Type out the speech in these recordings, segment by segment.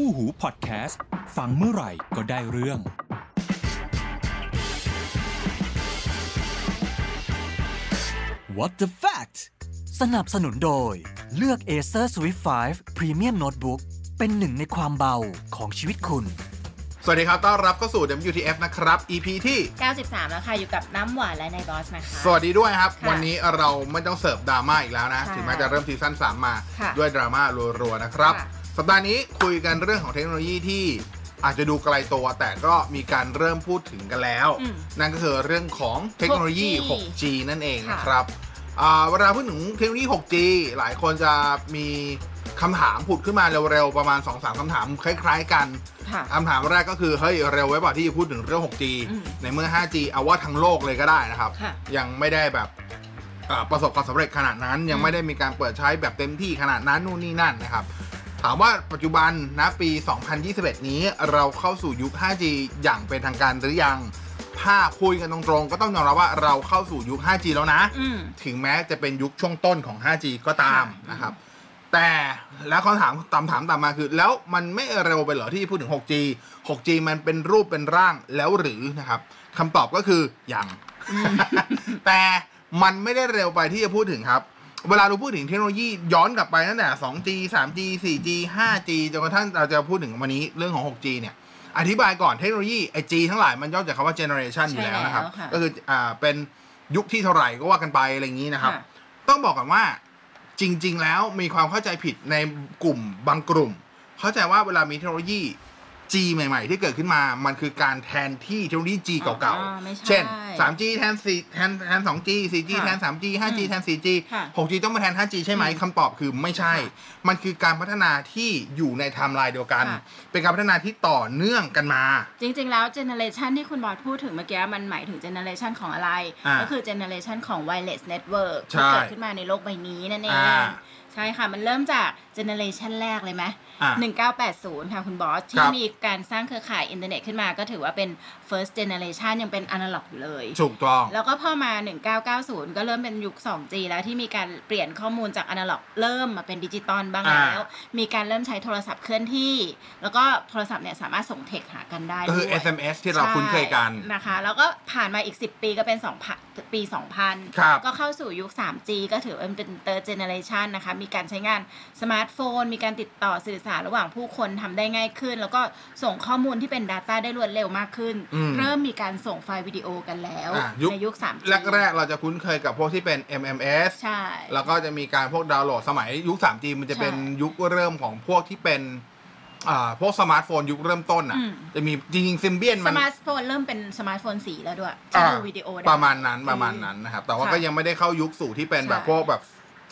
คู่หูพอดแคสต์ ฟังเมื่อไหร่ก็ได้เรื่อง What the fact สนับสนุนโดย เลือก Acer Swift 5 Premium Notebook เป็นหนึ่งในความเบาของชีวิตคุณ สวัสดีครับ ต้อนรับเข้าสู่ WTF นะครับ EP ที่ 93 แล้วค่ะ อยู่กับน้ำหวานและนายบอสนะคะ สวัสดีด้วยครับ ค่ะวันนี้เราไม่ต้องเสิร์ฟดราม่าอีกแล้วนะใช่ถึงแม้จะเริ่ม season 3 มาค่ะด้วยดราม่ารัวๆนะครับ ค่ะ สัปดาห์นี้คุยกันเรื่องของเทคโนโลยีที่อาจจะดูไกลตัวแต่ก็มีการเริ่มพูดถึงกันแล้ว อืม นั่นก็คือเรื่องของเทคโนโลยี 6G 6G นั่นเองค่ะนะครับอ่าเวลาพูดถึงเทคโนโลยี 6G หลายคนจะมีคำถามผุดขึ้นมาเร็วๆ ประมาณ 2-3คำถามคล้ายๆกันค่ะ คำถามแรกก็คือ เฮ้ย เร็วไว้เปล่าที่จะพูดถึงเรื่อง 6G อืมในเมื่อ 5G เอาว่าทั้งโลกเลยก็ได้นะครับ ค่ะ ยังไม่ได้แบบอ่าประสบความสำเร็จขนาดนั้น ยังไม่ได้มีการเปิดใช้แบบเต็มที่ขนาดนั้นนู่นนี่นั่นนะครับ ถามว่าปัจจุบันนะปี 2021 นี้เราเข้าสู่ยุค 5G อย่างเป็นทางการหรือยัง ถ้าคุยกันตรงๆ ก็ต้องยอมรับว่าเราเข้าสู่ยุค 5G แล้วนะอืมถึงแม้จะเป็นยุคช่วงต้นของ 5G ก็ตามค่ะนะครับ แต่แล้วคำถามตามถามตามมาคือ แล้วมันไม่เร็วไปเหรอที่พูดถึง 6G 6G มันเป็นรูปเป็นร่างแล้วหรือนะครับคำตอบก็คือยัง แต่มันไม่ได้เร็วไปที่จะพูดถึงครับ เวลาเราพูดถึงเทคโนโลยีย้อนกลับไปตั้งแต่ 2G 3G 4G 5G จนกระทั่งเราจะพูดถึงวันนี้เรื่องของ 6G เนี่ย อธิบายก่อนเทคโนโลยีไอ G ทั้งหลายมันย่อจากคำว่า generation อยู่แล้วนะครับ ใช่แล้วค่ะ ก็คืออ่าเป็นยุคที่เท่าไหร่ก็ว่ากันไปอะไรอย่างนี้นะครับค่ะต้องบอกก่อนว่าจริง ๆ แล้วมีความเข้าใจผิดในกลุ่มบางกลุ่ม เข้าใจว่าเวลามีเทคโนโลยี G ใหม่ ๆ ที่เกิดขึ้นมา มันคือการแทนที่เทคโนโลยี G เก่าอ่าไม่ใช่ๆ เช่น 3G แทน4แทนแทน 2G 4G ค่ะแทน 3G 5G แทน 4G ค่ะ 6G ต้องมาแทน 5G ใช่ไหมอืมคำตอบคือไม่ใช่ มันคือการพัฒนาที่อยู่ในไทม์ไลน์เดียวกัน ค่ะ เป็นการพัฒนาที่ต่อเนื่องกันมา จริง ๆ แล้ว generation ที่คุณบอสพูดถึงเมื่อกี้มันหมายถึง generation ของอะไร อ่าก็คือเจเนเรชันของ wireless network ใช่ที่เกิดขึ้นมาในโลกใบนี้นั่นเองอ่า ใช่ค่ะ มันเริ่มจาก generation แรกเลยไหมอ่า1980ค่ะคุณบอสคที่รับมีการสร้างเครือข่ายอินเทอร์เน็ตขึ้นมาก็ถือว่าเป็น first generation ยังเป็น analog อยู่เลยถูกต้องแล้วก็พอมา 1990 ก็เริ่มเป็นยุค 2G แล้วที่มีการเปลี่ยนข้อมูลจากอนาล็อกเริ่มมาเป็นดิจิตอลบ้างอ่าแล้ว มีการเริ่มใช้โทรศัพท์เคลื่อนที่ แล้วก็โทรศัพท์เนี่ยสามารถส่งเทคหากันได้ก็คือด้วย SMS ที่เราคุ้นเคยกันใช่นะคะ แล้วก็ผ่านมาอีก 10 ปีก็เป็น2ปี 2000ครับก็เข้าสู่ยุค 3G ก็ถือว่าเป็น third generation นะคะมีการใช้งานสมาร์ทโฟน มีการติดต่อสื่อสารระหว่างผู้คนทำได้ง่ายขึ้น แล้วก็ส่งข้อมูลที่เป็น Data ได้รวดเร็วมากขึ้นอืมเริ่มมีการส่งไฟล์วิดีโอกันแล้วอะยุคในยุค 3G แรกๆ เราจะคุ้นเคยกับพวกที่เป็น MMS ใช่แล้วก็จะมีการพวกดาวน์โหลดสมัยยุค 3G มันจะเป็นใช่ยุคเริ่มของพวกที่เป็นอ่าพวกสมาร์ทโฟนยุคเริ่มต้นอะอืมจะมีจริงๆ Symbian สมันมาร์ทโฟนเริ่มเป็นสมาร์ทโฟนสีแล้วด้วยที่อ่าดูวิดีโอได้ประมาณนั้นประมาณนั้นนะครับ แต่ว่าค่ะก็ยังไม่ได้เข้ายุคสู่ที่เป็นแบบใช่พวกแบบ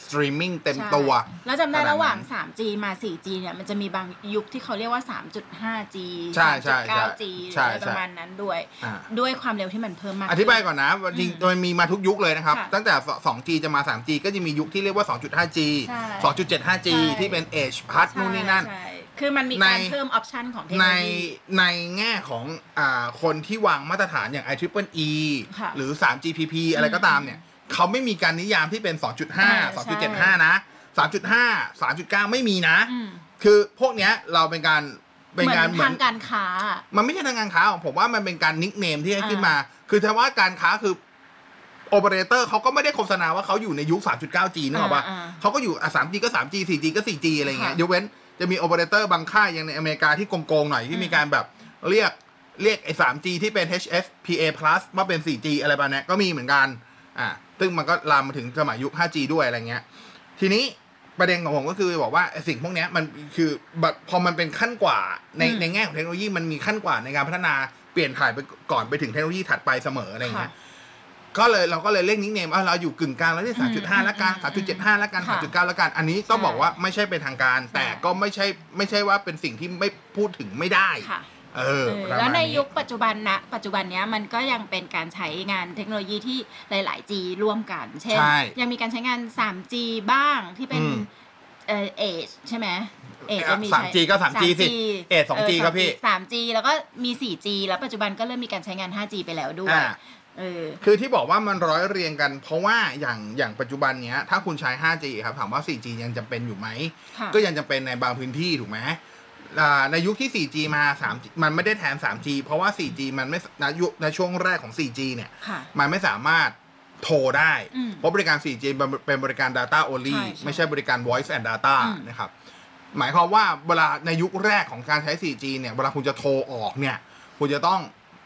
สตรีมมิ่งเต็มใช่ตัว แล้วจำได้ขนาดนั้นระหว่าง 3G มา 4G เนี่ยมันจะมีบางยุคที่เขาเรียกว่า 3.5G ใช่ใช่ใช่ 3.9G ใช่อะไรประมาณนั้นด้วยอ่าด้วยความเร็วที่มันเพิ่มมาก อธิบายก่อนนะจริงๆมันมีมาทุกยุคเลยนะครับค่ะตั้งแต่ 2G จะมา 3G ก็จะมียุคที่เรียกว่า 2.5G ใช่ 2.75G ใช่ที่เป็น EDGE Plus นู่นนี่นั่นใช่คือมันมีการในเพิ่ม option ของเทคโนในโลยีในแง่ของอ่าคนที่วางมาตรฐานอย่าง i t r i p l e ค่ะหรือ 3GPP อะไรก็ตามเนี่ย เขาไม่มีการนิยามที่เป็นอ่า2.5ใช่2.75 นะ 3.5 3.9 ไม่มีนะ อืมคือพวกเนี้ยเราเป็นการเป็นเหมือนการเหมือทาน งการค้าอะมันไม่ใช่ทางการค้าของผมว่ามันเป็นการ nickname ที่ให้อ่า ขึ้นมา คือถ้าว่าการค้าคือโอเปอเรเตอร์เขาก็ไม่ได้โฆษณาว่าเขาอยู่ในยุค 3.9G นึกออกปะอ่า เขาก็อยู่อะ 3G ก็ 3G 4G ก็ 4G อะไรเงี้ยค่ะยกเว้นจะมีโอเปอเรเตอร์บางค่ายอย่างในอเมริกาที่โกงๆหน่อยที่อืมมีการแบบเรียกเรียกไอ้ 3G ที่เป็น HFPA plus ว่าเป็น 4G อะไรแบบเนี้ยก็มีเหมือนกันอ่า ซึ่งมันก็ลามมาถึงสมัยยุค 5G ด้วยอะไรเงี้ย ทีนี้ประเด็นของผมก็คือบอกว่าไอ้สิ่งพวกเนี้ยมันคือแบบพอมันเป็นขั้นกว่าในอืมในแง่ของเทคโนโลยีมันมีขั้นกว่าในการพัฒนาเปลี่ยนถ่ายไปก่อนไปถึงเทคโนโลยีถัดไปเสมออะไรเงี้ยก็เลยเราก็เลยเรียกนิกเนมว่าเราอยู่กึ่งกลางแล้วที่สามจุดห้าละกันอืมสามจุดเจ็ดห้าละกันสามค่ะจุดเก้าละกัน อันนี้ต้องใช่บอกว่าไม่ใช่เป็นทางการ แต่ก็ไม่ใช่ไม่ใช่ว่าเป็นสิ่งที่ไม่พูดถึงไม่ได้ค่ะ เออเออประมาณแล้วในนี้ยุคปัจจุบันนะปัจจุบันเนี้ยมันก็ยังเป็นการใช้งานเทคโนโลยีที่หลาย ๆ G ร่วมกัน เช่นใช่ยังมีการใช้งาน 3G บ้างที่เป็นอืมเอ่อเอชใช่ไหมเอชเอ่อก็มี 3G ก็ 3G สิ Edge 2G ครับพี่ 3G แล้วก็มี 4G แล้วปัจจุบันก็เริ่มมีการใช้งาน 5G ไปแล้วด้วยอ่าเออคือที่บอกว่ามันร้อยเรียงกัน เพราะว่าอย่างอย่างปัจจุบันเนี้ยถ้าคุณใช้ 5G ครับถามว่า 4G ยังจำเป็นอยู่ไหมค่ะก็ยังจำเป็นในบางพื้นที่ถูกไหมอ่า ในยุคที่ 4G มา 3G มันไม่ได้แทน 3G เพราะว่า 4G มันไม่ในยุคในช่วงแรกของ 4G เนี่ยค่ะมันไม่สามารถโทรได้อืมเพราะบริการ 4G เป็นเป็นบริการ Data only ใช่ใช่ไม่ใช่บริการ Voice and Data อืมนะครับ หมายความว่าเวลาในยุคแรกของการใช้ 4G เนี่ย เวลาคุณจะโทรออกเนี่ย คุณจะต้อง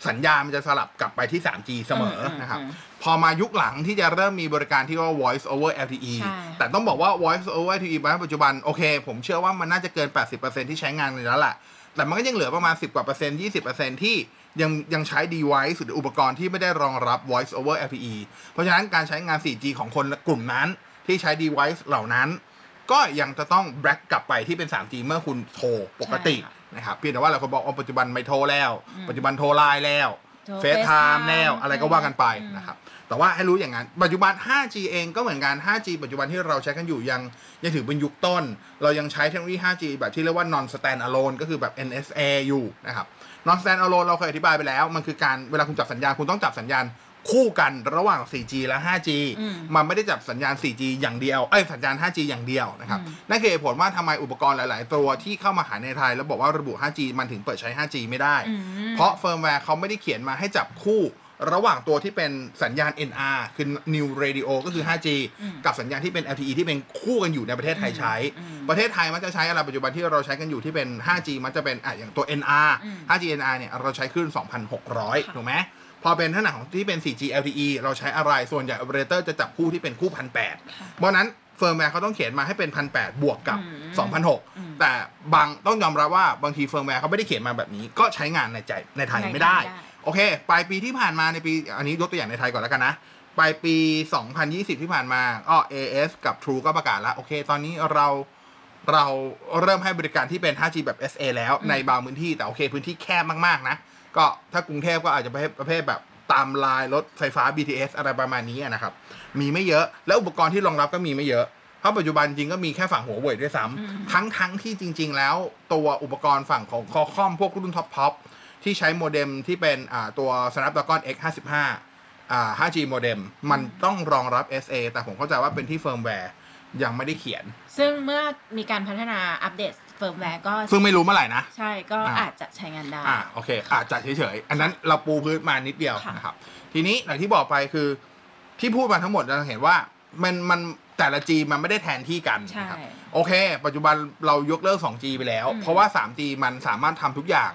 สัญญาณมันจะสลับกลับไปที่ 3G เสมอมนะครับอืมพอมายุคหลังที่จะเริ่มมีบริการที่ว่า voice over LTE ใช่แต่ต้องบอกว่า voice over LTE ในปัจจุบันโอเค ผมเชื่อว่ามันน่าจะเกิน 80%ที่ใช้งานเลยแล้วแหละแต่มันก็ยังเหลือประมาณ 10 กว่าเปอร์เซ็นต์20%ที่ยังยังใช้ device หรืออุปกรณ์ที่ไม่ได้รองรับ voice over LTE เพราะฉะนั้นการใช้งาน 4G ของคนกลุ่มนั้น ที่ใช้ device เหล่านั้น ก็ยังจะต้อง back กลับไปที่เป็น 3G เมื่อคุณโทรปกติใช่ค่ะ นะครับเพียงแต่ว่าหลายคนบอกว่าปัจจุบันไม่โทรแล้วอืมปัจจุบันโทรไลน์แล้วโทรเฟซไทม์ FaceTime แล้วอะไรก็ว่ากันไปอืมนะครับแต่ว่าให้รู้อย่างนั้น ปัจจุบัน 5G เองก็เหมือนกัน 5G ปัจจุบันที่เราใช้กันอยู่ยังยังถือเป็นยุคต้น เรายังใช้เทคโนโลยี 5G แบบที่เรียกว่า non stand alone ก็คือแบบ NSA อยู่นะครับ non stand alone เราเคยอธิบายไปแล้ว มันคือการเวลาคุณจับสัญญาณคุณต้องจับสัญญาณ คู่กันระหว่าง 4G และ 5G อืมมันไม่ได้จับสัญญาณ 4G อย่างเดียวเอ้ยสัญญาณ 5G อย่างเดียวนะครับอืมนั่นคือเหตุผลว่าทำไมอุปกรณ์หลาย ๆ ตัวที่เข้ามาขายในไทย แล้วบอกว่าระบุ 5G มันถึงเปิดใช้ 5G ไม่ได้อืมเพราะเฟิร์มแวร์เขาไม่ได้เขียนมาให้จับคู่ระหว่างตัวที่เป็นสัญญาณ NR คือ New Radio ก็คือ 5G อืมกับสัญญาณที่เป็น LTE ที่เป็นคู่กันอยู่ในประเทศไทยใช้อืมประเทศไทยมันจะใช้อะไรปัจจุบันที่เราใช้กันอยู่ที่เป็น 5G มันจะเป็นอะอย่างตัว NR อืม 5G NR เนี่ยเราใช้คลื่น 2,600ค่ะถูกไหม พอเป็นขนาดของที่เป็น 4G LTE เราใช้อะไร ส่วนใหญ่ operator จะจับคู่ที่เป็นคู่พันแปดค่ะเพราะฉะนั้นเฟิร์มแวร์เขาต้องเขียนมาให้เป็นพันแปดบวกกับอืมสองพันหกอืมแต่บางต้องยอมรับว่าบางทีเฟิร์มแวร์เขาไม่ได้เขียนมาแบบนี้ ก็ใช้งานไม่ได้ในไทยไม่ได้ไม่ได้ โอเค ปลายปีที่ผ่านมาในปี อันนี้ยกตัวอย่างในไทยก่อนแล้วกันนะปลายปี 2020 ที่ผ่านมาก็ AS กับ True ก็ประกาศแล้ว โอเค ตอนนี้เราเราเริ่มให้บริการที่เป็น 5G แบบ SA แล้วในบางพื้นที่แต่โอเค พื้นที่แคบมาก ๆ นะ ก็ถ้ากรุงเทพก็อาจจะประเภทประเภทแบบตามลายรถไฟฟ้า BTS อะไรประมาณนี้นะครับ มีไม่เยอะ แล้วอุปกรณ์ที่รองรับก็มีไม่เยอะ เพราะปัจจุบันจริงก็มีแค่ฝั่งหัวเว่ยด้วยซ้ำทั้งทั้งที่จริง ๆ แล้วตัวอุปกรณ์ฝั่งของ Qualcomm พวกรุ่น top top ที่ใช้โมเด็มที่เป็นอ่าตัว Snapdragon X55 อ่า 5G โมเด็มมันต้องรองรับ SA แต่ผมเข้าใจว่าเป็นที่เฟิร์มแวร์ ยังไม่ได้เขียน ซึ่งเมื่อมีการพัฒนาอัปเดตเฟิร์มแวร์ก็ ซึ่งไม่รู้เมื่อไหร่นะ ใช่ก็อ่าอาจจะใช้งานได้อ่าโอเค อาจจะเฉยๆ อันนั้นเราปูพื้นมานิดเดียวค่ะนะครับ ทีนี้อย่างที่บอกไปคือที่พูดมาทั้งหมดเราเห็นว่ามันมันแต่ละ G มันไม่ได้แทนที่กันใช่นะครับโอเค ปัจจุบันเรายกเลิก 2G ไปแล้วอืมเพราะว่า 3G มันสามารถทำทุกอย่าง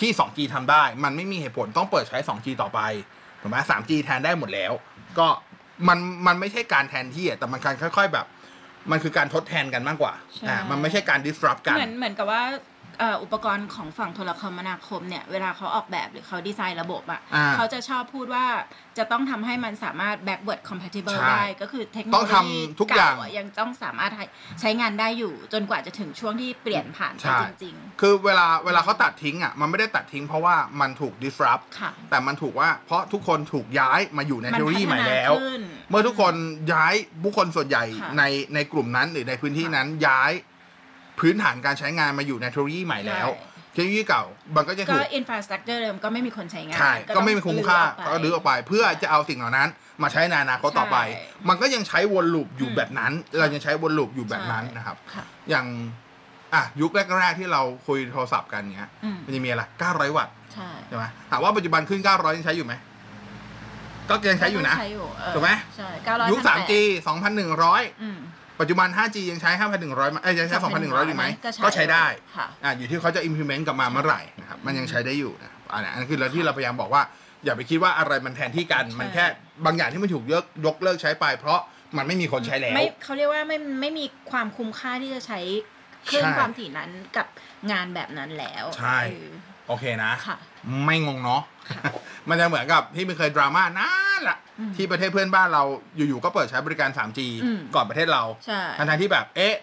ที่ 2G ทำได้ มันไม่มีเหตุผลต้องเปิดใช้ 2G ต่อไปถูกไหม 3G แทนได้หมดแล้ว ก็ มันมันไม่ใช่การแทนที่อะแต่มันการค่อย ๆแบบ มันคือการทดแทนกันมากกว่าใช่อ่ามันไม่ใช่การ disrupt กัน เหมือนเหมือนกับว่าเอ่ออุปกรณ์ของฝั่งโทรคมนาคมเนี่ย เวลาเขาออกแบบหรือเขาดีไซน์ระบบอะอ่าเขาจะชอบพูดว่าจะต้องทำให้มันสามารถ backward compatible ใช่ได้ ก็คือเทคโนต้โลองทำยีทุกอย่างเะยังต้องสามารถใช้งานได้อยู่ จนกว่าจะถึงช่วงที่เปลี่ยนผ่านไปใช่จริงคือเวลาเวลาเขาตัดทิ้งอะมันไม่ได้ตัดทิ้งเพราะว่ามันถูก disrupt ๆค่ะแต่มันถูกว่าเพราะทุกคนถูกย้ายมาอยู่ในมันเทคโนโลยีพัฒนาใหม่แล้วขึ้นเมื่อทุกคนย้ายบุคคลส่วนใหญ่ค่ะในในกลุ่มนั้นหรือในพื้นที่นั้นย้าย พื้นฐานการใช้งานมาอยู่ในเทคโนโลยีใหม่แล้ว เทคโนโลยีเก่ามันก็จะก็ถูก infrastructure เดิมก็ไม่มีคนใช้งาน ใช่ ก็ไม่มีคุ้มค่าต้ก็งรื้อออกไป เพื่อจะเอาสิ่งเหล่านั้น มาใช้ในอนาคตต่อไปใช่มันก็ยังใช้วน loop อยู่อืมแบบนั้น เรายังใช้วน loop อยู่แบบนั้นใช่นะครับค่ะอย่างอะยุคแรกๆที่เราคุยโทรศัพท์กันเนี้ยอืมมันจะมีอะไร 900 วัตต์ใช่ใช่ไหมถามว่าปัจจุบันคลื่น 900 ยังใช้อยู่ไหม ก็ยังใช้อยู่นะใช้อยู่เออถูกไหมใช่เก้าร้อยยุค 3G 2,100อืม ปัจจุบัน 5G ยังใช้ 5,100มั้ยเอ้ยยังใช้ 2,100 อยู่ไหม ก็ใช้ก็ใช้ได้ค่ะอ่าอยู่ที่เขาจะ implement กลับมาเมื่อไหร่นะครับ มันยังใช้ได้อยู่นะครับอันนี้อันนั้นคือเราที่เราพยายามบอกว่า อย่าไปคิดว่าอะไรมันแทนที่กันใช่มันแค่บางอย่างที่มันถูกยกยกเลิกใช้ไป เพราะมันไม่มีคนใช้แล้วไม่เขาเรียกว่าไม่ไม่มีความคุ้มค่าที่จะใช้คลื่นใช่ความถี่นั้นกับงานแบบนั้นแล้ว ใช่เออ โอเคนะ ค่ะไม่งงเนาะมันจะเหมือนกับที่มันเคยดราม่านานละอืมที่ประเทศเพื่อนบ้านเราอยู่ๆก็เปิดใช้บริการ 3G อืม ก่อนประเทศเราใช่ทั้งๆที่แบบ เอ๊ะ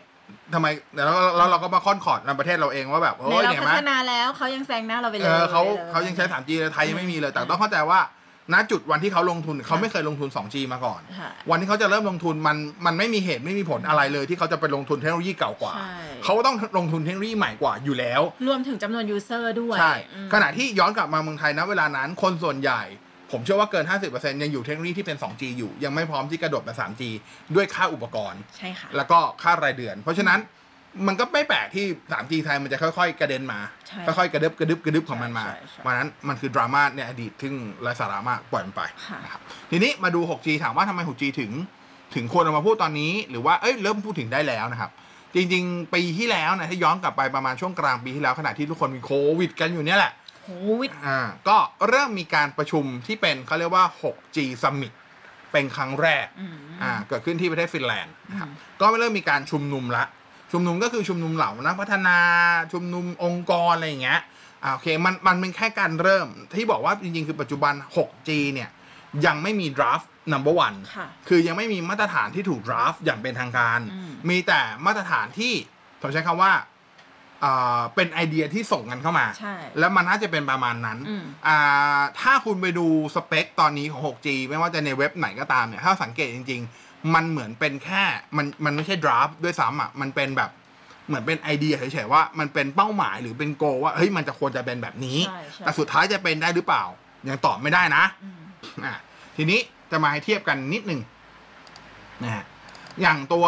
ทำไมแล้วแล้วเราก็มาค่อนขอดในประเทศเราเองว่าแบบในโอ้ยเราเนี่ยพัไหมฒนาแล้วเขายังแซงหน้าเราไปเลเอยอเขาเขายังใช้ 3G เลยไทยยังไม่มีเลย แต่ต้องเข้าใจว่า ณจุดวันที่เขาลงทุนเขาไม่เคยลงทุน 2G มาก่อนค่ะวันที่เขาจะเริ่มลงทุนมันมันไม่มีเหตุไม่มีผลอะไรเลยที่เขาจะไปลงทุนเทคโนโลยีเก่ากว่าใช่เขาต้องลงทุนเทคโนโลยีใหม่กว่าอยู่แล้ว รวมถึงจำนวนยูเซอร์ด้วย ใช่อืมขณะที่ย้อนกลับมาเมืองไทยนะเวลานั้น คนส่วนใหญ่ ผมเชื่อว่าเกิน 50%ยังอยู่เทคโนโลยีที่เป็น 2G อยู่ ยังไม่พร้อมที่กระโดดมา 3G ด้วยค่าอุปกรณ์ ใช่ค่ะ แล้วก็ค่ารายเดือน เพราะฉะนั้น มันก็ไม่แปลกที่ 3G ไทยมันจะค่อยๆ กระเด็นมาใช่ค่อยๆ กระดึบกระดึบกระดึบของมันมาใช่ใช่วันนั้นมันคือดราม่าในอดีตซึ่งไร้สาระมากปล่อยมันไปค่ะนะครับทีนี้มาดู 6G ถามว่าทำไม 6G ถึง ถึงควรเอามาพูดตอนนี้ หรือว่าเอ้ยเริ่มพูดถึงได้แล้วนะครับ จริงๆ ปีที่แล้วนะถ้าย้อนกลับไปประมาณช่วงกลางปีที่แล้วขณะที่ทุกคนมีโควิด กันอยู่เนี่ยแหละโหวิทอ่าก็เริ่มมีการประชุมที่เป็นเขาเรียกว่า 6G Summit เป็นครั้งแรกอืมอ่าเกิดขึ้นที่ประเทศฟินแลนด์นะครับอืมก็เริ่มมีการชุมนุมละ ชุมนุมก็คือชุมนุมเหล่านักพัฒนาชุมนุมองค์กรอะไรอย่างเงี้ยอ่าโอเคมันมันเป็นแค่การเริ่มที่บอกว่าจริงๆ คือปัจจุบัน 6G เนี่ยยังไม่มี draft number one ค่ะคือยังไม่มีมาตรฐานที่ถูก draft อย่างเป็นทางการอืมมีแต่มาตรฐานที่ผมใช้คำว่าอ่าเป็นไอเดียที่ส่งกันเข้ามาใช่แล้วมันน่าจะเป็นประมาณนั้นอืมอ่าถ้าคุณไปดูสเปคตอนนี้ของ 6G ไม่ว่าจะในเว็บไหนก็ตามเนี่ย ถ้าสังเกตจริง ๆ มันเหมือนเป็นแค่มันมันไม่ใช่ดราฟด้วยซ้ำอะมันเป็นแบบเหมือนเป็นไอเดียเฉยๆว่ามันเป็นเป้าหมายหรือเป็นโกว่าเฮ้ยมันจะควรจะเป็นแบบนี้ใช่ใช่แต่สุดท้ายจะเป็นได้หรือเปล่า ยังตอบไม่ได้นะอืมอะทีนี้จะมาให้เทียบกันนิดหนึ่งนะฮะอย่างตัว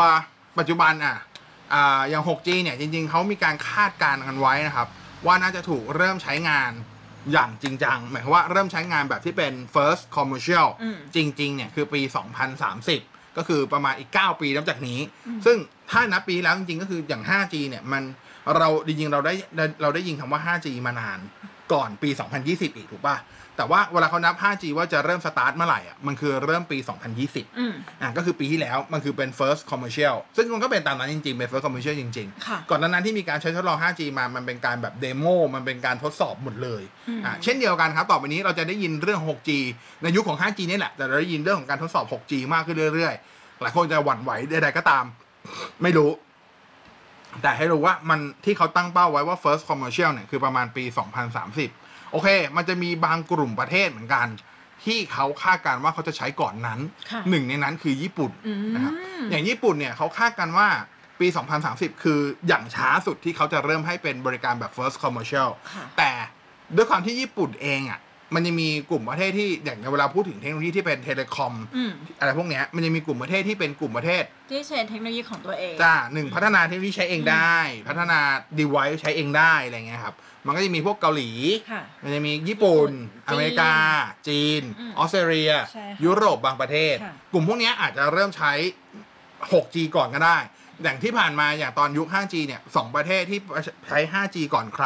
ปัจจุบันอะอ่าอย่าง 6G เนี่ยจริง ๆเขามีการคาดการณ์กันไว้นะครับ ว่าน่าจะถูกเริ่มใช้งานอย่างจริงจังหมายความว่าเริ่มใช้งานแบบที่เป็น first commercial อืมจริง ๆ เนี่ย คือปี 2030 ก็คือประมาณอีก 9 ปีนับจากนี้ ซึ่งถ้านับปีแล้วจริงๆก็คืออย่าง 5G เนี่ยมันเราจริงๆเราได้เราได้ยินคำว่า 5G มานานก่อนปี 2020 อีกถูกป่ะ แต่ว่าเวลาเขานับ 5G ว่าจะเริ่มสตาร์ทเมื่อไหร่อะมันคือเริ่มปี 2020อืมอะก็คือปีที่แล้วมันคือเป็น first commercial ซึ่งมันก็เป็นตามนั้นจริงๆ เป็น first commercial จริงค่ะๆก่อนหน้านั้นที่มีการใช้ทดลอง 5G มา มันเป็นการแบบ demo มันเป็นการทดสอบหมดเลยอืมอะเช่นเดียวกันครับ ต่อไปนี้เราจะได้ยินเรื่อง 6G ในยุคของ 5G นี่แหละ แต่เราได้ยินเรื่องของการทดสอบ 6G มากขึ้นเรื่อยๆ หลายคนจะหวั่นไหวใดๆก็ตาม ไม่รู้ แต่ให้รู้ว่ามันที่เขาตั้งเป้าไว้ว่า first commercial เนี่ยคือประมาณปี 2030 โอเค มันจะมีบางกลุ่มประเทศเหมือนกัน ที่เขาคาดการณ์ว่าเขาจะใช้ก่อนนั้นค่ะหนึ่งในนั้นคือญี่ปุ่นอืมนะครับอย่างญี่ปุ่นเนี่ยเขาคาดกันว่าปี 2030 คืออย่างช้าสุดที่เขาจะเริ่มให้เป็นบริการแบบ first commercial ค่ะแต่ด้วยความที่ญี่ปุ่นเองอะ มันจะมีกลุ่มประเทศที่อย่างเวลาพูดถึงเทคโนโลยีที่เป็นเทเลคอมอืมอะไรพวกเนี้ยมันจะมีกลุ่มประเทศที่เป็นกลุ่มประเทศ ที่ใช้เทคโนโลยีของตัวเองจ้าหนึ่งพัฒนาเทคโนโลยีใช้เองได้ พัฒนา device ใช้เองได้อะไรเงี้ยครับมันก็จะมีพวกเกาหลีค่ะมันจะมีญี่ปุ่นจีนอเมริกา จีนอืมออสเตรเลียใช่ค่ะยุโรปบางประเทศค่ะกลุ่มพวกเนี้ยอาจจะเริ่มใช้ 6G ก่อนก็ได้ อย่างที่ผ่านมาอย่างตอนยุค 5G เนี่ยสองประเทศที่ใช้ 5G ก่อนใคร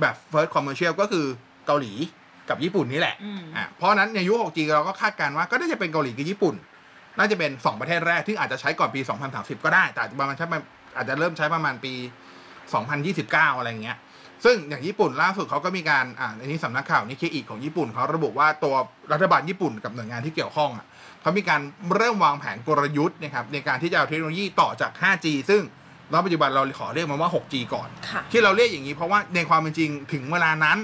แบบ first commercial ก็คือเกาหลี กับญี่ปุ่นนี่แหละอืมอะเพราะฉะนั้นในยุค 6G เราก็คาดการณ์ว่าก็น่าจะเป็นเกาหลีกับญี่ปุ่น น่าจะเป็น 2 ประเทศแรกที่อาจจะใช้ก่อนปี 2030 ก็ได้ แต่อาจจะประมาณใช้ประมาณอาจจะเริ่มใช้ประมาณปี 2029 อะไรอย่างเงี้ยซึ่งอย่างญี่ปุ่นล่าสุดเขาก็มีการอ่าในนี้สำนักข่าวนิเคอิของญี่ปุ่นเขาระบุว่าตัวรัฐบาลญี่ปุ่นกับหน่วยงานที่เกี่ยวข้องอะเขามีการเริ่มวางแผนกลยุทธ์นะครับในการที่จะเอาเทคโนโลยีต่อจาก 5G ซึ่งณปัจจุบันเราขอเรียกมันว่า 6G ก่อนค่ะที่เราเรียกอย่างนี้เพราะว่าในความเป็นจริงถึงเวลานั้น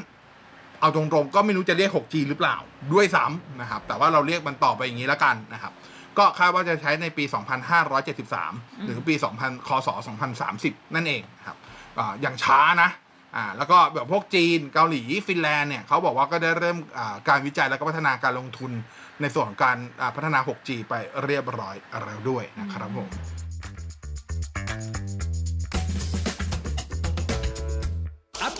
เอาตรงๆก็ไม่รู้จะเรียก 6G หรือเปล่าด้วยซ้ำนะครับ แต่ว่าเราเรียกมันต่อไปอย่างนี้แล้วกันนะครับ ก็คาดว่าจะใช้ในปี 2573 หรือปี 2000คศ2030 นั่นเองครับออย่างช้านะอ่าแล้วก็แบบพวกจีนเกาหลีฟินแลนด์เนี่ยเขาบอกว่าก็ได้เริ่มการวิจัยแล้วก็พัฒนาการลงทุนในส่วนของการพัฒนา 6G ไปเรียบร้อยแล้วด้วยนะครับผม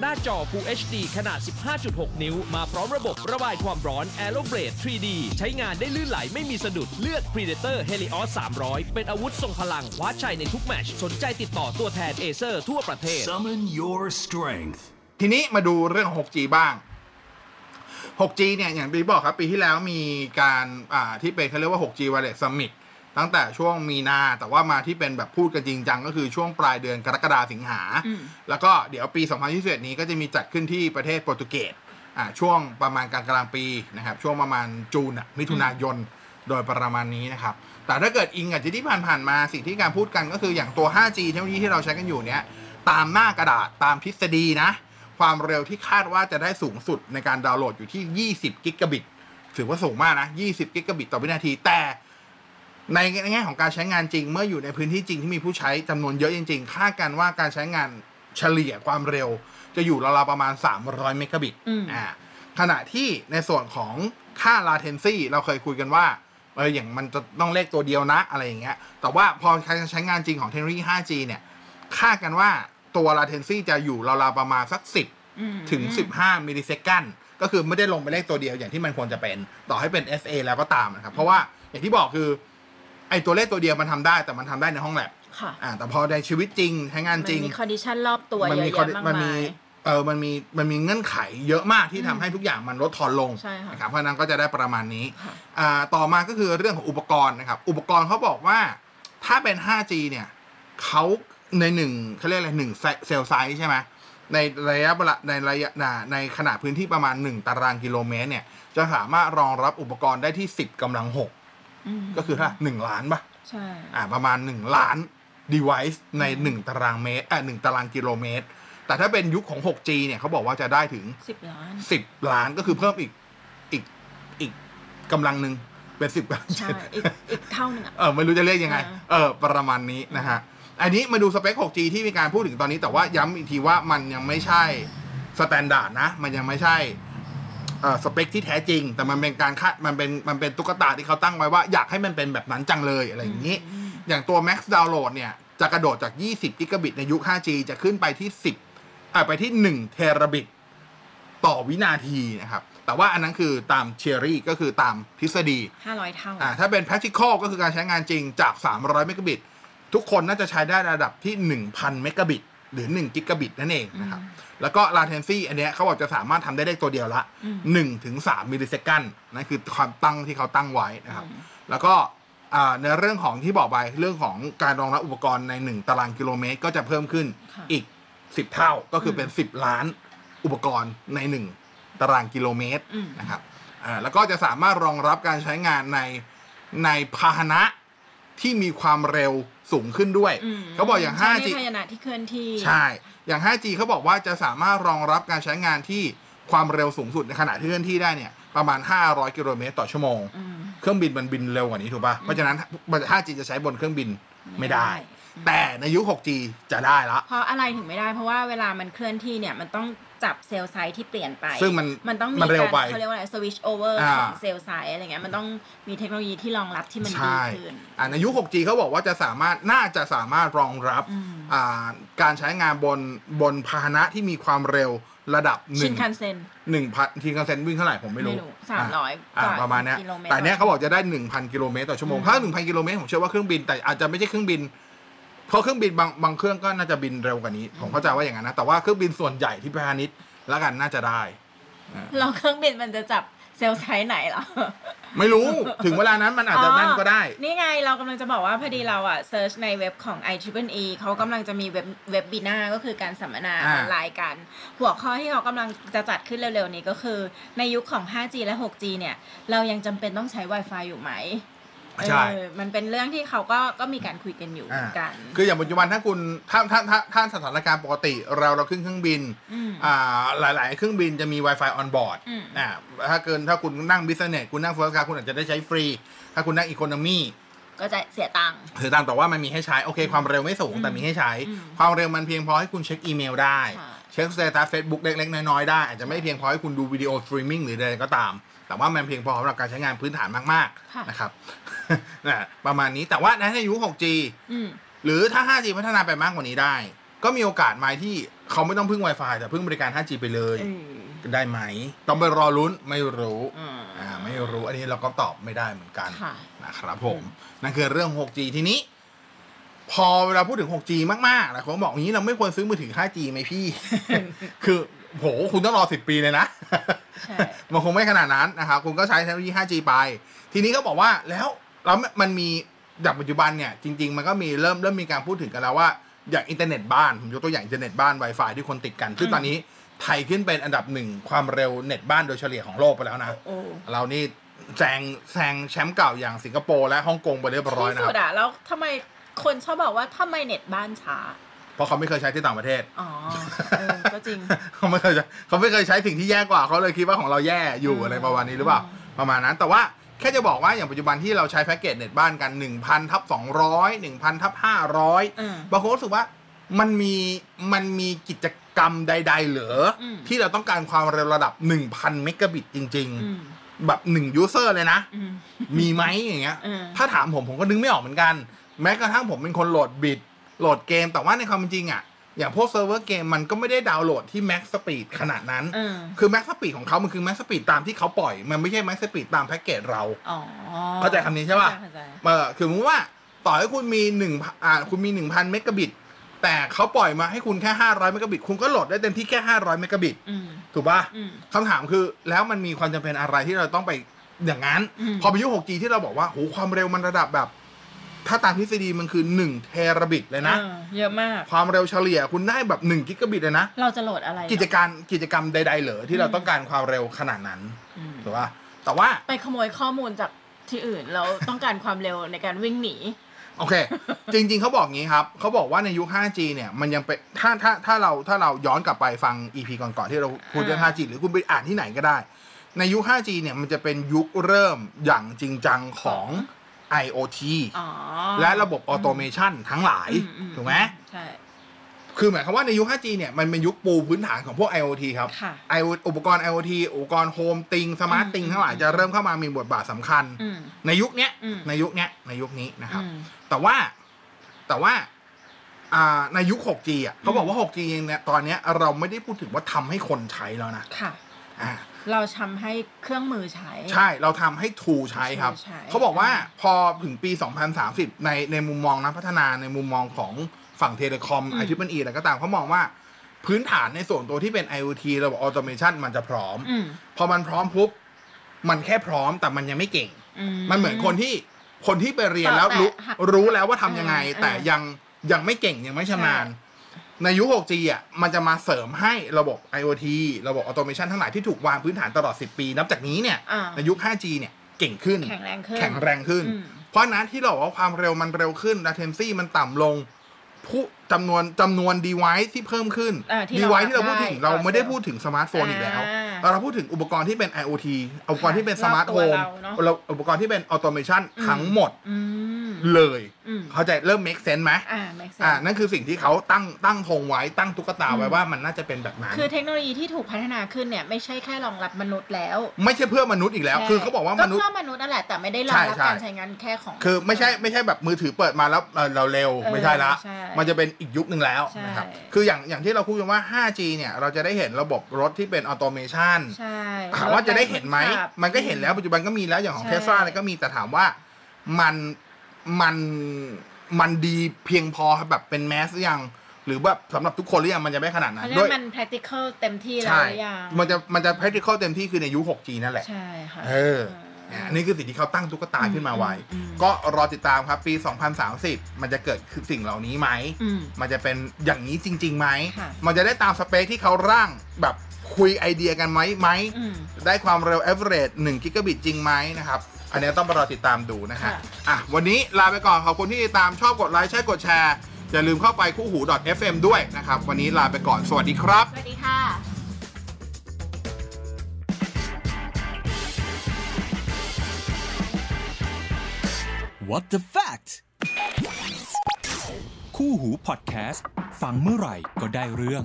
หน้าจอ Full HD ขนาด 15.6 นิ้ว มาพร้อมระบบระบายความร้อน Aeroblade 3D ใช้งานได้ลื่นไหลไม่มีสะดุด เลือก Predator Helios 300 เป็นอาวุธทรงพลังคว้าชัยในทุก match สนใจติดต่อตัวแทน Acer ทั่วประเทศ Summon your strength. ทีนี้มาดูเรื่อง 6G บ้าง 6G เนี่ย อย่างที่บอกครับ ปีที่แล้วมีการอ่าที่เป็นเขาเรียกว่า 6G Wireless Summit ตั้งแต่ช่วงมีนา แต่ว่ามาที่เป็นแบบพูดกันจริงจังก็คือช่วงปลายเดือนกรกฎาสิงหาอืมแล้วก็เดี๋ยวปี 2021 นี้ก็จะมีจัดขึ้นที่ประเทศโปรตุเกสอ่าช่วงประมาณกลางกลางๆปีนะครับช่วงประมาณจูนอะมิถุนายนโดยประมาณนี้นะครับ แต่ถ้าเกิดอิงกับที่ผ่านๆมาสิ่งที่การพูดกันก็คืออย่างตัว 5G เทคโนโลยีที่เราใช้กันอยู่เนี้ยตามหน้ากระดาษตามทฤษฎีนะ ความเร็วที่คาดว่าจะได้สูงสุดในการดาวน์โหลดอยู่ที่ 20 กิกะบิตถือว่าสูงมากนะ 20 กิกะบิตต่อวินาทีแต่ ในแง่ของการใช้งานจริง เมื่ออยู่ในพื้นที่จริงที่มีผู้ใช้จำนวนเยอะจริงๆ คาดกันว่าการใช้งานเฉลี่ยความเร็ว จะอยู่ราวๆประมาณ 300 เมกะบิตอืมอ่าขณะที่ในส่วนของค่า latency เราเคยคุยกันว่าเอออย่างมันจะต้องเลขตัวเดียวนะอะไรอย่างเงี้ย แต่ว่าพอการใช้งานจริงของเทคโนโลยี 5G เนี่ย คาดกันว่าตัว latency จะอยู่ราวๆประมาณสัก 10อืมถึง 15 millisecond ก็คือไม่ได้ลงไปเลขตัวเดียวอย่างที่มันควรจะเป็น ต่อให้เป็น SA แล้วก็ตามนะครับ เพราะว่าอย่างที่บอกคือ ไอตัวเลขตัวเดียวมันทำได้ แต่มันทำได้ในห้องแลบค่ะอ่าแต่พอในชีวิตจริงใช้งานมันจริงมี condition รอบตัวมันเยอะมีแยะมากมันมามียเออมันมีมันมีเงื่อนไขเยอะมากที่ทำให้ทุกอย่างมันลดทอนลงใช่ค่ะนะครับเพราะฉะนั้นก็จะได้ประมาณนี้ค่ะอ่าต่อมาก็คือเรื่องของอุปกรณ์นะครับ อุปกรณ์เขาบอกว่าถ้าเป็น 5G เนี่ยเขาในหนึ่งเขาเรียกอะไรหนึ่งเซลล์ไซส์ใช่ไหมในระยะเวลาในระยะน่ะในขนาดพื้นที่ประมาณ 1 ตารางกิโลเมตรเนี่ย จะสามารถรองรับอุปกรณ์ได้ที่ 10กำลังอืม6 ก็คือถ้าหนึ่งล้านปะใช่อ่าประมาณ1ล้าน device ใน1ตารางเมตรอ่าหตารางกิโลเมตร แต่ถ้าเป็นยุคของ 6G เนี่ยเขาบอกว่าจะได้ถึงสิบล้าน 10 ล้านก็คือเพิ่มอีกอีกอีกกำลังหนึ่งเป็น10กำลังใช่อีกอีกเท่าหนึ่งอะเออไม่รู้จะเรียกยังไงอ่าเออ ประมาณนี้นะฮะ อันนี้มาดูสเปค 6G ที่มีการพูดถึงตอนนี้แต่ว่าย้ำอีกทีว่ามันยังไม่ใช่ standard นะ มันยังไม่ใช่เอ่อ สเปคที่แท้จริง แต่มันเป็นการคาดมันเป็นมันเป็นตุ๊กตาที่เขาตั้งไว้ว่าอยากให้มันเป็นแบบนั้นจังเลยอะไรอย่างนี้ อย่างตัว Max Download เนี่ย จะกระโดดจาก 20 กิกะบิตในยุค 5G จะขึ้นไปที่ 10อ่าไปที่ 1 terabit ต่อวินาทีนะครับ แต่ว่าอันนั้นคือตามเชอรี่ก็คือตามทฤษฎีห้าร้อยเท่าอ่าถ้าเป็น practical ก็คือการใช้งานจริงจาก 300 เมกะบิต ทุกคนน่าจะใช้ได้ระดับที่ 1,000 เมกะบิต หรือ 1 กิกะบิตนั่นเองนะครับ แล้วก็ latency อันเนี้ยเขาบอกจะสามารถทำได้เลขตัวเดียวละ1ถึง3มิลลิเซคันนั่นคือความตั้งที่เขาตั้งไว้นะครับ แล้วก็อ่าในเรื่องของที่บอกไปเรื่องของการรองรับอุปกรณ์ใน 1 ตารางกิโลเมตร ก็จะเพิ่มขึ้นค่ะอีก 10 เท่าก็คือเป็น 10 ล้านอุปกรณ์ใน 1 ตารางกิโลเมตรอืมนะครับอ่าแล้วก็จะสามารถรองรับการใช้งานในในพาหนะที่มีความเร็ว สูงขึ้นด้วยอืมเขาบอกอย่างใช้ 5G ในพยานะที่เคลื่อนที่ ใช่ อย่าง 5G เขาบอกว่าจะสามารถรองรับการใช้งานที่ความเร็วสูงสุดในขณะที่เคลื่อนที่ได้เนี่ยประมาณ 500 กิโลเมตรต่อชั่วโมงอืมเครื่องบินมันบินเร็วกว่านี้ถูกป่ะ เพราะฉะนั้น 5G จะใช้บนเครื่องบินไม่ได้ไม่ได้ แต่ในยุค 6G จะได้ละ เพราะอะไรถึงไม่ได้ เพราะว่าเวลามันเคลื่อนที่เนี่ยมันต้อง จับ cell site ที่เปลี่ยนไป ซึ่งมันมันต้องมีมันเร็วการไปเขาเรียกว่าอะไร switch over อ่าของ cell site อะไรเงี้ยมันต้องมีเทคโนโลยีที่รองรับที่มันดีใช่ขึ้นอ่าในยุค 6G เขาบอกว่าจะสามารถน่าจะสามารถรองรับอืมอ่าการใช้งานบนบนพาหนะที่มีความเร็วระดับหนึ่งชินึ่นงคันเซ็นหนึ่งพันทีชินคันเซนวิ่งเท่าไหร่ผมไม่รู้ไม่รู้300อ่ากว่าประมาณเนี้ยกิโลเมตรแต่เนี้ยเขาบอกจะได้หนึ่งพันกิโลเมตรต่อชั่วโมงอืมถ้าหนึ่งพันกิโลเมตรผมเชื่อว่าเครื่องบินแต่อาจจะไม่ใช่เครื่องบิน เพราะเครื่องบินบางบางเครื่องก็น่าจะบินเร็วกว่านี้ ผมเข้าใจว่าอย่างนั้นนะ แต่ว่าเครื่องบินส่วนใหญ่ที่พาณิชย์แล้วกันน่าจะได้เราเครื่องบินมันจะจับ cell site ไหนเหรอ ไม่รู้ ถึงเวลานั้นมันอาจจะนั่นก็ได้ นี่ไงเรากำลังจะบอกว่าพอดีเราอะ search ในเว็บของ i t r i p l e เขากำลังจะมีเว็บ webinar ก็คือการสัมมนาอ่า ออนไลน์กัน หัวข้อที่เขากำลังจะจัดขึ้นเร็วๆนี้ก็คือ ในยุคของ 5G และ 6G เนี่ย เรายังจำเป็นต้องใช้ Wi-Fi อยู่ไหม ใช่เออมันเป็นเรื่องที่เขาก็ก็มีการคุยกันอยู่เหมือนกัน คืออย่างปัจจุบันถ้าคุณถ้าถ้าถ้าถ้าสถานการณ์ปกติเราเราขึ้นเครื่องบินอืมอ่าหลาย ๆ เครื่องบินจะมี Wi-Fi on board อืมอ่าถ้าเกินถ้าคุณนั่ง business คุณนั่ง first class คุณอาจจะได้ใช้ฟรี ถ้าคุณนั่ง economy ก็จะเสียตังค์ถือตามแต่ว่ามันมีให้ใช้ โอเค ความเร็วไม่สูงแต่มีให้ใช้อืมความเร็วมันเพียงพอให้คุณเช็คอีเมลได้ค่ะเช็ค status เฟซบุ๊กเล็ก ๆ น้อย ๆ ได้ อาจจะไม่เพียงพอให้คุณดูวิดีโอสตรีมมิ่งหรือใดก็ตาม แต่ว่ามันเพียงพอสำหรับการใช้งานพื้นฐานมากค่ะๆนะครับนะประมาณนี้แต่ว่าในยุค 6G อืมหรือถ้า 5G พัฒนาไปมากกว่านี้ได้ ก็มีโอกาสไหมที่เขาไม่ต้องพึ่ง Wi-Fi แต่พึ่งบริการ 5G ไปเลยเออได้ไหม ต้องไปรอลุ้นไม่รู้อืมอ่าไม่รู้อันนี้เราก็ตอบไม่ได้เหมือนกันค่ะนะครับผมนั่นคือเรื่อง 6G ทีนี้ พอเวลาพูดถึง 6G มากๆหลายคนก็บอกอย่างนี้เราไม่ควรซื้อมือถือ 5G ไหมพี่ คือ โหคุณต้องรอ10ปีเลยนะใช่มันคงไม่ขนาดนั้นนะครับคุณก็ใช้เทคโนโลยี 5G ไป ทีนี้ก็บอกว่าแล้วแล้วมันมีจากปัจจุบันเนี่ยจริง ๆ มันก็มีเริ่มเริ่มมีการพูดถึงกันแล้วว่าอย่างอินเทอร์เน็ตบ้านผมยกตัวอย่างอินเทอร์เน็ตบ้าน Wi-Fi ที่คนติดกันซึ่งตอนนี้ไทยขึ้นเป็นอันดับหนึ่งความเร็วเน็ตบ้านโดยเฉลี่ยของโลกไปแล้วนะโอ้เรานี่แซงแซงแชมป์เก่าอย่างสิงคโปร์และฮ่องกงไปเรียบร้อยที่สุดนะครับอะแล้วทำไมคนชอบบอกว่าทำไมเน็ตบ้านช้า เพราะเขาไม่เคยใช้ที่ต่างประเทศ อ๋อเออก็จริง เขาไม่เคยใช้เขาไม่เคยใช้สิ่งที่แย่กว่า เขาเลยคิดว่าของเราแย่อยู่อืมอะไรประมาณนี้หรือเปล่า ประมาณนั้น แต่ว่าแค่จะบอกว่าอย่างปัจจุบันที่เราใช้แพ็กเกจเน็ตบ้านกัน 1,000ทับ200 1,000ทับอืม500 บางคนรู้สึกว่ามันมีมันมีกิจกรรมใด ๆ เหรืออมที่เราต้องการความเร็วระดับ 1,000เมกะบิตจริงอืมๆแบบ1 user เลยนะอืมมีไหมอย่างเงี้ยเออถ้าถามผมผมก็นึกไม่ออกเหมือนกัน แม้กระทั่งผมเป็นคนโหลดบิต โหลดเกมแต่ว่าในความเป็นจริงอะ อย่างพวกเซิร์ฟเวอร์เกมมันก็ไม่ได้ดาวน์โหลดที่ max speed ขนาดนั้นเออคือ max speed ของเขามันคือ max speed ตามที่เขาปล่อย มันไม่ใช่ max speed ตามแพ็กเกจเราอ๋อเข้าใจคำนี้ใช่ป่ะเข้าใจเออคือมึงว่าต่อให้คุณมีหนึ่งอ่าคุณมีหนึ่งพันเมกะบิตแต่เขาปล่อยมาให้คุณแค่ห้าร้อยเมกะบิตคุณก็โหลดได้เต็มที่แค่ห้าร้อยเมกะบิตอืมถูกป่ะอืมคำถามคือแล้วมันมีความจำเป็นอะไรที่เราต้องไปอย่างนั้นอืมพอเป็นยุค 6G ที่เราบอกว่าโหความเร็วมันระดับแบบ ถ้าตามทฤษฎีมันคือ1เทราบิตเลยนะเออเยอะมาก ความเร็วเฉลี่ยคุณได้แบบ1กิกะบิตเลยนะ เราจะโหลดอะไร กิจการกิจกรรมใด ๆ เหรอที่เราต้องการความเร็วขนาดนั้นอืมถูกป่ะแต่ว่าไปขโมยข้อมูลจากที่อื่นเราต้องการความเร็วในการวิ่งหนีโอเค จริง ๆเขาบอกงี้ครับเขาบอกว่าในยุค 5G เนี่ยมันยังเป็นถ้าถ้าถ้าเราถ้าเราย้อนกลับไปฟัง EP ก่อนๆที่เราพูดเรื่องอ่า 5G หรือคุณไปอ่านที่ไหนก็ได้ ในยุค 5G เนี่ยมันจะเป็นยุคเริ่มอย่างจริงจังของ IoT อ๋อและระบบ automation ทั้งหลายอือืถูกไหมใช่คือหมายความว่าในยุค 5G เนี่ยมันเป็นยุคปูพื้นฐานของพวก IoT ครับค่ะ I อุปกรณ์ IoT อุปกรณ์ home thing smart อืม thing ทั้งหลายจะเริ่มเข้ามามีบทบาทสำคัญอืมในยุคเนี้ยอืมในยุคเนี้ยในยุคนี้นะครับอืมแต่ว่าแต่ว่าอ่าในยุค 6G อะเขาบอกว่า 6G เนี่ยตอนเนี้ยเราไม่ได้พูดถึงว่าทำให้คนใช้แล้วนะค่ะอ่า เราทำให้เครื่องมือใช้ ใช่เราทำให้ทูใช้ครับทูใช้เขาบอกว่าพอถึงปี 2030 ในในมุมมองนักพัฒนาในมุมมองของฝั่ง telecom I triple E อะไรก็ตามเขามองว่าพื้นฐานในส่วนตัวที่เป็น IoT ระบบ automation มันจะพร้อมอืมพอมันพร้อมปุ๊บ มันแค่พร้อมแต่มันยังไม่เก่ง มันเหมือนคนที่คนที่ไปเรียนแล้วรู้แต่หักรู้แล้วว่าทำยังไงเออแต่ยังยังไม่เก่งยังไม่ชำนาญ ในยุค 6G อะมันจะมาเสริมให้ระบบ IoT ระบบ automation ทั้งหลายที่ถูกวางพื้นฐานตลอด 10 ปี นับจากนี้เนี่ย อ่า ในยุค 5G เนี่ยเก่งขึ้น แข็งแรงขึ้น แข็งแรงขึ้น อืม เพราะฉะนั้นที่เราบอกว่าความเร็วมันเร็วขึ้น latency มันต่ำลง ผู้จำนวนจำนวน device ที่เพิ่มขึ้นอ่าที่ device เราที่เราพูดถึง ได้เราไม่ได้ต่อเซลล์พูดถึงสมาร์ทโฟนอีกแล้ว อ่าเราพูดถึงอุปกรณ์ที่เป็น IoT อุปกรณ์ที่เป็นรอบ smart home ตัวเราเนอะ อุปกรณ์ที่เป็น automation อืมทั้งหมด อืม เลยอืมเข้าใจเริ่ม make sense ไหมอ่า make sense อ่านั่นคือสิ่งที่เขาตั้งตั้งธงไว้ตั้งตุ๊กตาไว้อืมว่ามันน่าจะเป็นแบบนั้นคือเทคโนโลยีที่ถูกพัฒนาขึ้นเนี่ยไม่ใช่แค่รองรับมนุษย์แล้ว ไม่ใช่เพื่อมนุษย์อีกแล้วใช่คือเขาบอกว่ามนุษย์เพื่อมนุษย์นั่นแหละแต่ไม่ได้รองรับใช่ใช่การใช้งานแค่ของ คือไม่ใช่ไม่ใช่แบบมือถือเปิดมาแล้วเอ่อเราเร็วเออไม่ใช่ละใช่มันจะเป็นอีกยุคหนึ่งแล้วใช่นะครับคืออย่างอย่างที่เราพูดกันว่า 5G เนี่ยเราจะได้เห็นระบบรถที่เป็นออโตเมชันใช่ถามว่าจะได้เห็นไหมรถขับมันก็เห็นแล้วปัจจุบันก็มีแล้วอย่างของใช่เทสลาอะไรก็มีแต่ถามว่ามัน มันมันดีเพียงพอแบบเป็นแมสหรือยัง หรือแบบสำหรับทุกคนหรือยังมันจะไม่ขนาดนั้เขานเรียด้กวยมัน practical เต็มที่แล้วใช่หรือยังมันจะมันจะ practical เต็มที่คือในยุค 6G นั่นแหละ ใช่ค่ะเออเนี่ยอันนี้คือสิ่งที่เขาตั้งตุ๊กตาขึ้นมาไว้อืมอืมก็รอติดตามครับปี 2030 มันจะเกิดคือสิ่งเหล่านี้ไหมอืมมันจะเป็นอย่างนี้จริงๆไหมค่ะมันจะได้ตามสเปคที่เขาร่างแบบคุยไอเดียกันไหมไหมอืมได้ความเร็ว average 1กิกะบิตจริงไหมนะครับ อันนี้ต้องไปรอติดตามดูนะฮะ ค่ะ อะ วันนี้ลาไปก่อนขอบคุณที่ติดตามชอบกดไลค์ใช่กดแชร์ อย่าลืมเข้าไปคู่หู .fm ด้วยนะครับ วันนี้ลาไปก่อนสวัสดีครับ สวัสดีค่ะ What the fact คู่หูพอดแคสต์ฟังเมื่อไหร่ก็ได้เรื่อง